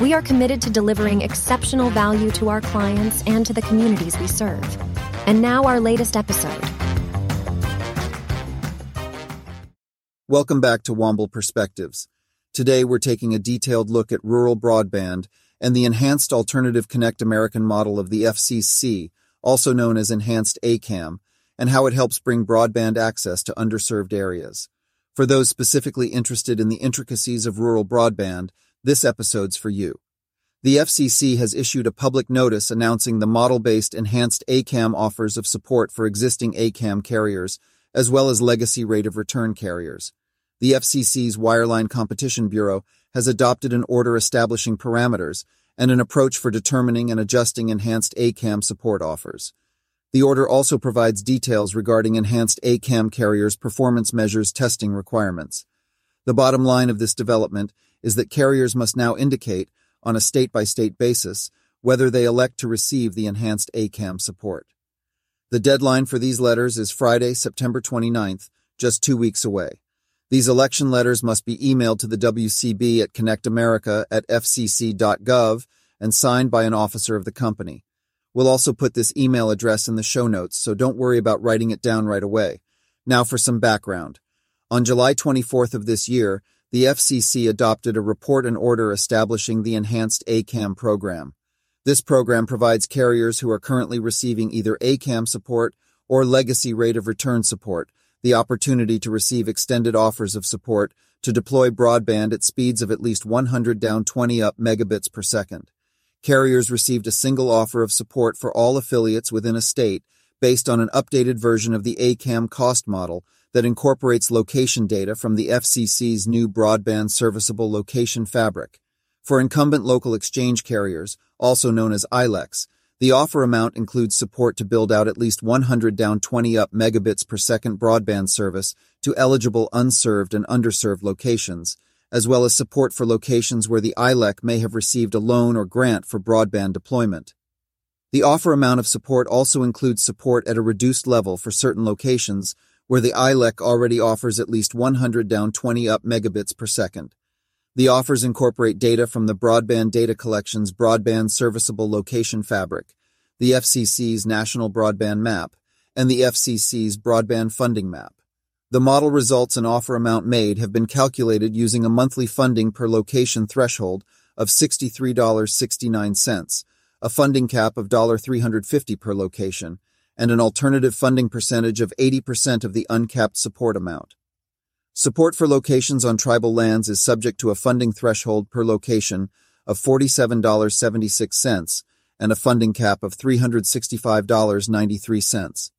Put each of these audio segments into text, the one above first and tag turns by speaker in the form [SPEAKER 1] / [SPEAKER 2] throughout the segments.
[SPEAKER 1] we are committed to delivering exceptional value to our clients and to the communities we serve. And now, our latest episode.
[SPEAKER 2] Welcome back to Womble Perspectives. Today, we're taking a detailed look at rural broadband and the Enhanced Alternative Connect American model of the FCC, also known as Enhanced ACAM, and how it helps bring broadband access to underserved areas. For those specifically interested in the intricacies of rural broadband, this episode's for you. The FCC has issued a public notice announcing the model-based enhanced ACAM offers of support for existing ACAM carriers, as well as legacy rate of return carriers. The FCC's Wireline Competition Bureau has adopted an order establishing parameters and an approach for determining and adjusting enhanced ACAM support offers. The order also provides details regarding enhanced ACAM carriers' performance measures testing requirements. The bottom line of this development is that carriers must now indicate, on a state by state basis, whether they elect to receive the enhanced ACAM support. The deadline for these letters is Friday, September 29th, just two weeks away. These election letters must be emailed to the WCB at connectamerica at fcc.gov and signed by an officer of the company. We'll also put this email address in the show notes, so don't worry about writing it down right away. Now for some background. On July 24th of this year, the FCC adopted a report and order establishing the Enhanced ACAM program. This program provides carriers who are currently receiving either ACAM support or legacy rate of return support the opportunity to receive extended offers of support to deploy broadband at speeds of at least 100 down 20 up megabits per second. Carriers received a single offer of support for all affiliates within a state based on an updated version of the ACAM cost model that incorporates location data from the FCC's new Broadband Serviceable Location Fabric. For incumbent local exchange carriers, also known as ILECs, the offer amount includes support to build out at least 100 down 20 up megabits per second broadband service to eligible unserved and underserved locations, as well as support for locations where the ILEC may have received a loan or grant for broadband deployment. The offer amount of support also includes support at a reduced level for certain locations where the ILEC already offers at least 100 down 20 up megabits per second. The offers incorporate data from the Broadband Data Collection's Broadband Serviceable Location Fabric, the FCC's National Broadband Map, and the FCC's Broadband Funding Map. The model results and offer amount made have been calculated using a monthly funding per location threshold of $63.69, a funding cap of $350 per location, and an alternative funding percentage of 80% of the uncapped support amount. Support for locations on tribal lands is subject to a funding threshold per location of $47.76 and a funding cap of $365.93.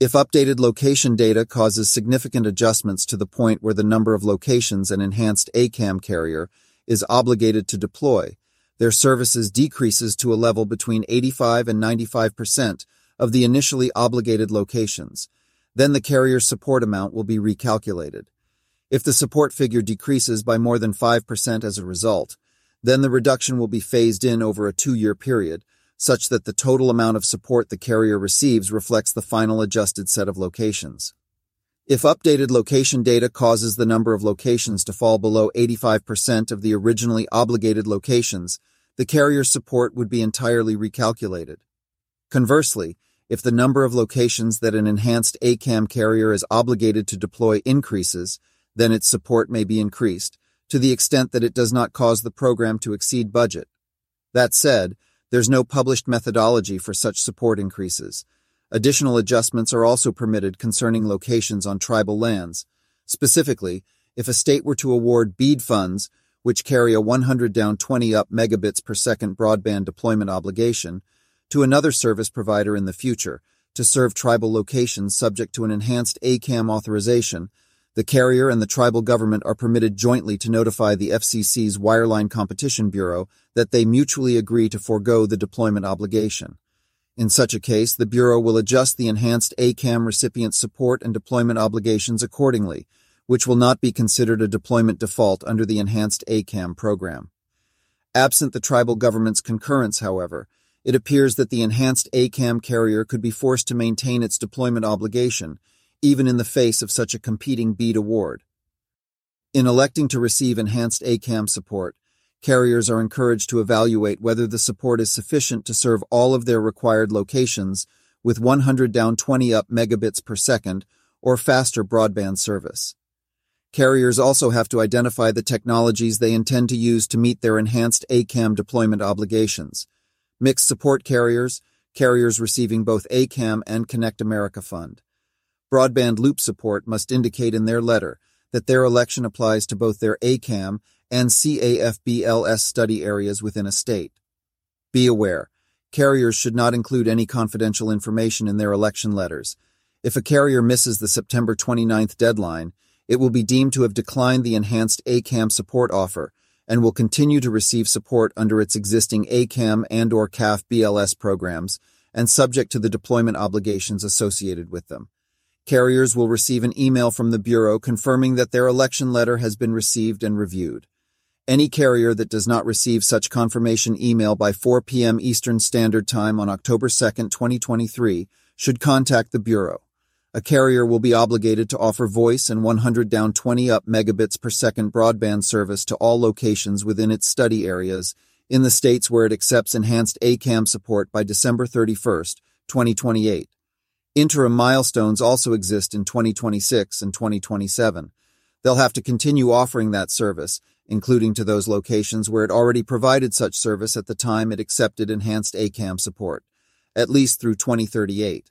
[SPEAKER 2] If updated location data causes significant adjustments to the point where the number of locations an enhanced ACAM carrier is obligated to deploy, their services decreases to a level between 85 and 95 percent of the initially obligated locations. Then the carrier's support amount will be recalculated. If the support figure decreases by more than 5% as a result, then the reduction will be phased in over a two-year period, such that the total amount of support the carrier receives reflects the final adjusted set of locations. If updated location data causes the number of locations to fall below 85% of the originally obligated locations, the carrier's support would be entirely recalculated. Conversely, if the number of locations that an enhanced ACAM carrier is obligated to deploy increases, then its support may be increased, to the extent that it does not cause the program to exceed budget. That said, there's no published methodology for such support increases. Additional adjustments are also permitted concerning locations on tribal lands. Specifically, if a state were to award BEAD funds, which carry a 100 down 20 up megabits per second broadband deployment obligation, to another service provider in the future to serve tribal locations subject to an enhanced ACAM authorization, the carrier and the tribal government are permitted jointly to notify the FCC's Wireline Competition Bureau that they mutually agree to forego the deployment obligation. In such a case, the Bureau will adjust the enhanced ACAM recipient support and deployment obligations accordingly, which will not be considered a deployment default under the enhanced ACAM program. Absent the tribal government's concurrence, however, it appears that the enhanced ACAM carrier could be forced to maintain its deployment obligation, even in the face of such a competing BEAD award. In electing to receive enhanced ACAM support, carriers are encouraged to evaluate whether the support is sufficient to serve all of their required locations with 100 down 20 up megabits per second or faster broadband service. Carriers also have to identify the technologies they intend to use to meet their enhanced ACAM deployment obligations. Mixed support carriers, carriers receiving both ACAM and Connect America Fund. Broadband loop support must indicate in their letter that their election applies to both their ACAM and CAFBLS study areas within a state. Be aware, carriers should not include any confidential information in their election letters. If a carrier misses the September 29th deadline, it will be deemed to have declined the enhanced ACAM support offer and will continue to receive support under its existing ACAM and or CAF BLS programs and subject to the deployment obligations associated with them. Carriers will receive an email from the Bureau confirming that their election letter has been received and reviewed. Any carrier that does not receive such confirmation email by 4 p.m. Eastern Standard Time on October 2, 2023, should contact the Bureau. A carrier will be obligated to offer voice and 100 down 20 up megabits per second broadband service to all locations within its study areas in the states where it accepts enhanced ACAM support by December 31, 2028. Interim milestones also exist in 2026 and 2027. They'll have to continue offering that service, including to those locations where it already provided such service at the time it accepted enhanced ACAM support, at least through 2038.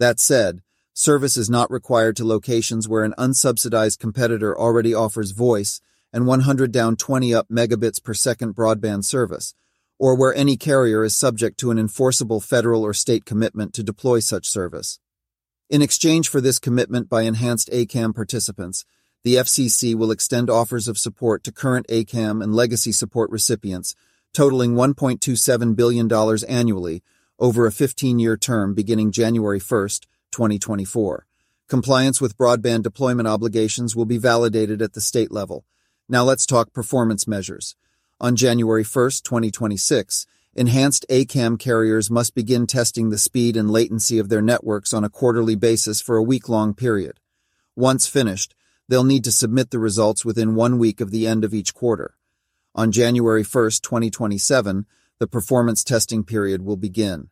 [SPEAKER 2] That said, service is not required to locations where an unsubsidized competitor already offers voice and 100 down 20 up megabits per second broadband service, or where any carrier is subject to an enforceable federal or state commitment to deploy such service. In exchange for this commitment by enhanced ACAM participants, the FCC will extend offers of support to current ACAM and legacy support recipients, totaling $1.27 billion annually over a 15 year term beginning January 1, 2024. Compliance with broadband deployment obligations will be validated at the state level. Now let's talk performance measures. On January 1, 2026, enhanced ACAM carriers must begin testing the speed and latency of their networks on a quarterly basis for a week long period. Once finished, they'll need to submit the results within one week of the end of each quarter. On January 1, 2027, the performance testing period will begin.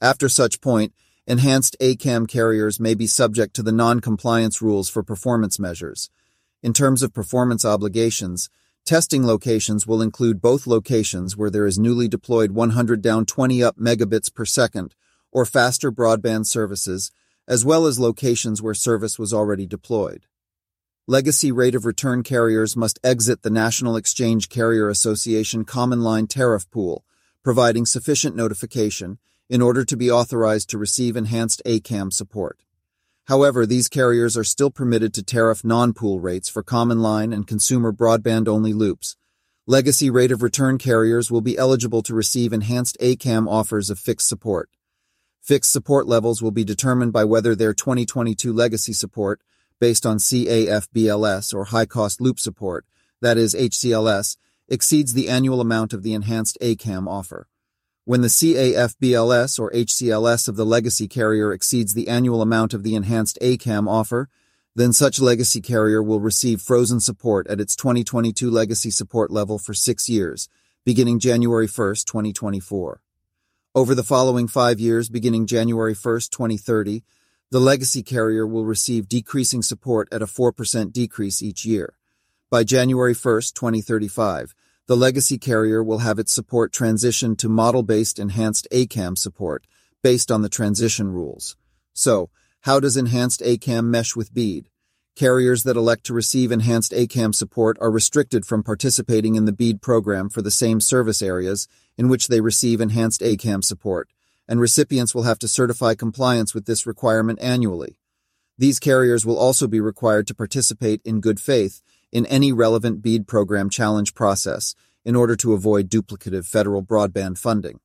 [SPEAKER 2] After such point, enhanced ACAM carriers may be subject to the non-compliance rules for performance measures. In terms of performance obligations, testing locations will include both locations where there is newly deployed 100 down 20 up megabits per second or faster broadband services, as well as locations where service was already deployed. Legacy rate of return carriers must exit the National Exchange Carrier Association Common Line Tariff Pool, providing sufficient notification in order to be authorized to receive enhanced ACAM support. However, these carriers are still permitted to tariff non-pool rates for common line and consumer broadband-only loops. Legacy rate of return carriers will be eligible to receive enhanced ACAM offers of fixed support. Fixed support levels will be determined by whether their 2022 legacy support based on CAFBLS or high cost loop support, that is HCLS, exceeds the annual amount of the enhanced ACAM offer. When the CAFBLS or HCLS of the legacy carrier exceeds the annual amount of the enhanced ACAM offer, then such legacy carrier will receive frozen support at its 2022 legacy support level for six years, beginning January 1, 2024. Over the following five years, beginning January 1, 2030, the legacy carrier will receive decreasing support at a 4% decrease each year. By January 1, 2035, the legacy carrier will have its support transition to model-based enhanced ACAM support based on the transition rules. So, how does enhanced ACAM mesh with BEAD? Carriers that elect to receive enhanced ACAM support are restricted from participating in the BEAD program for the same service areas in which they receive enhanced ACAM support, and recipients will have to certify compliance with this requirement annually. These carriers will also be required to participate in good faith in any relevant BEAD program challenge process in order to avoid duplicative federal broadband funding.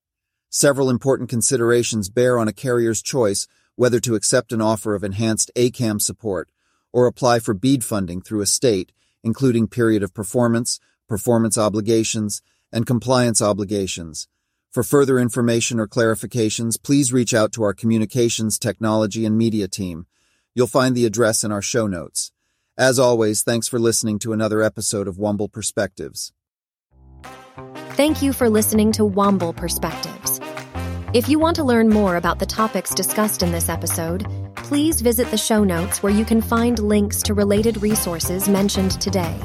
[SPEAKER 2] Several important considerations bear on a carrier's choice whether to accept an offer of enhanced ACAM support or apply for BEAD funding through a state, including period of performance, performance obligations, and compliance obligations. For further information or clarifications, please reach out to our Communications, Technology, and Media team. You'll find the address in our show notes. As always, thanks for listening to another episode of Womble Perspectives.
[SPEAKER 1] Thank you for listening to Womble Perspectives. If you want to learn more about the topics discussed in this episode, please visit the show notes where you can find links to related resources mentioned today.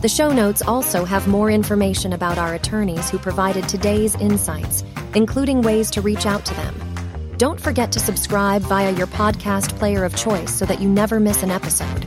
[SPEAKER 1] The show notes also have more information about our attorneys who provided today's insights, including ways to reach out to them. Don't forget to subscribe via your podcast player of choice so that you never miss an episode.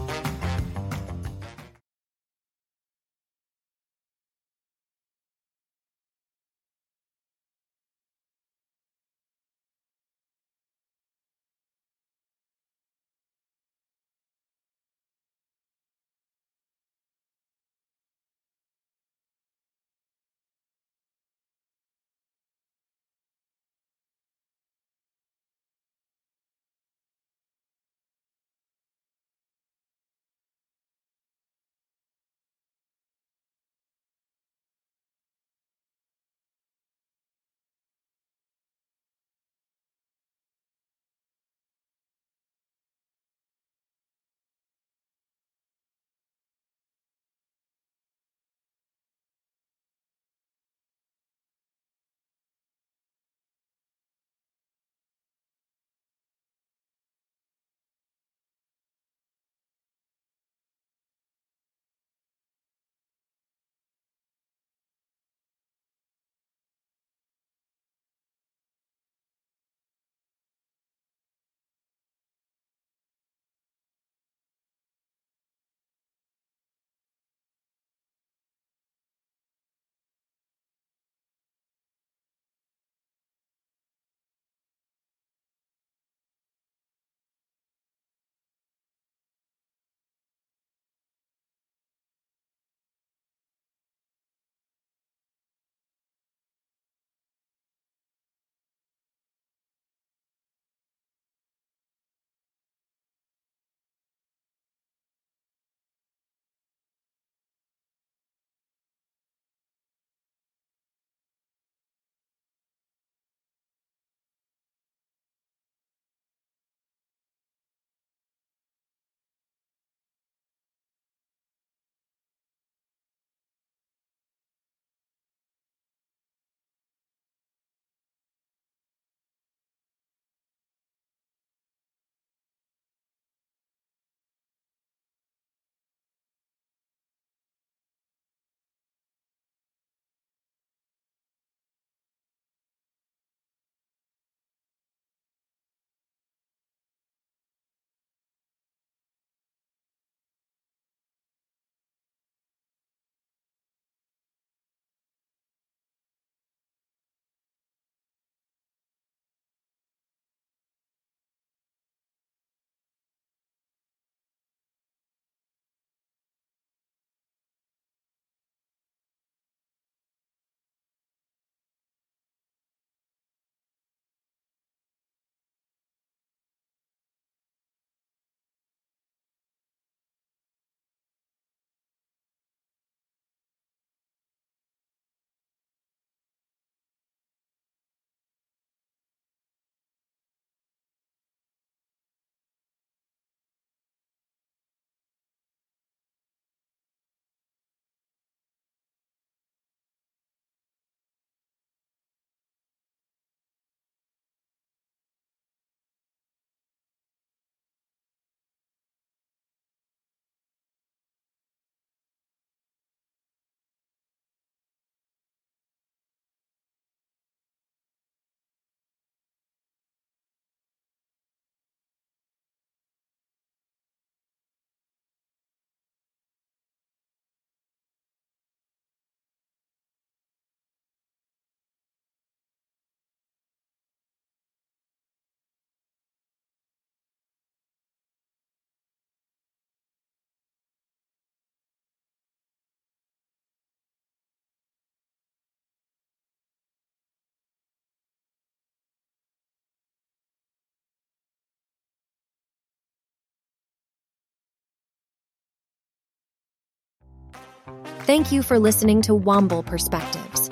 [SPEAKER 1] Thank you for listening to Womble Perspectives.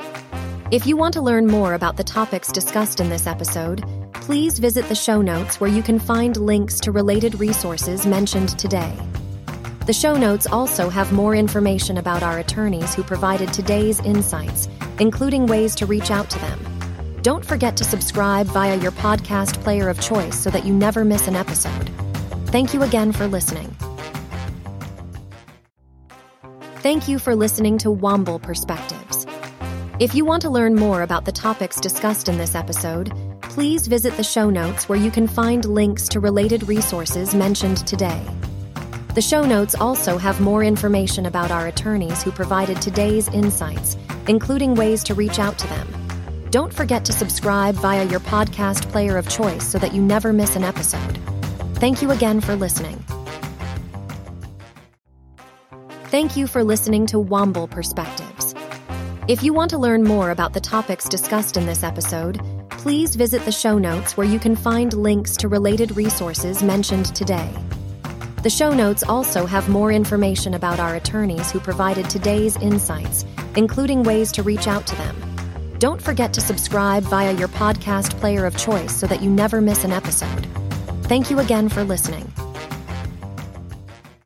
[SPEAKER 1] If you want to learn more about the topics discussed in this episode, please visit the show notes where you can find links to related resources mentioned today. The show notes also have more information about our attorneys who provided today's insights, including ways to reach out to them. Don't forget to subscribe via your podcast player of choice so that you never miss an episode. Thank you again for listening. Thank you for listening to Womble Perspectives. If you want to learn more about the topics discussed in this episode, please visit the show notes where you can find links to related resources mentioned today. The show notes also have more information about our attorneys who provided today's insights, including ways to reach out to them. Don't forget to subscribe via your podcast player of choice so that you never miss an episode. Thank you again for listening. Thank you for listening to Womble Perspectives. If you want to learn more about the topics discussed in this episode, please visit the show notes where you can find links to related resources mentioned today. The show notes also have more information about our attorneys who provided today's insights, including ways to reach out to them. Don't forget to subscribe via your podcast player of choice so that you never miss an episode. Thank you again for listening.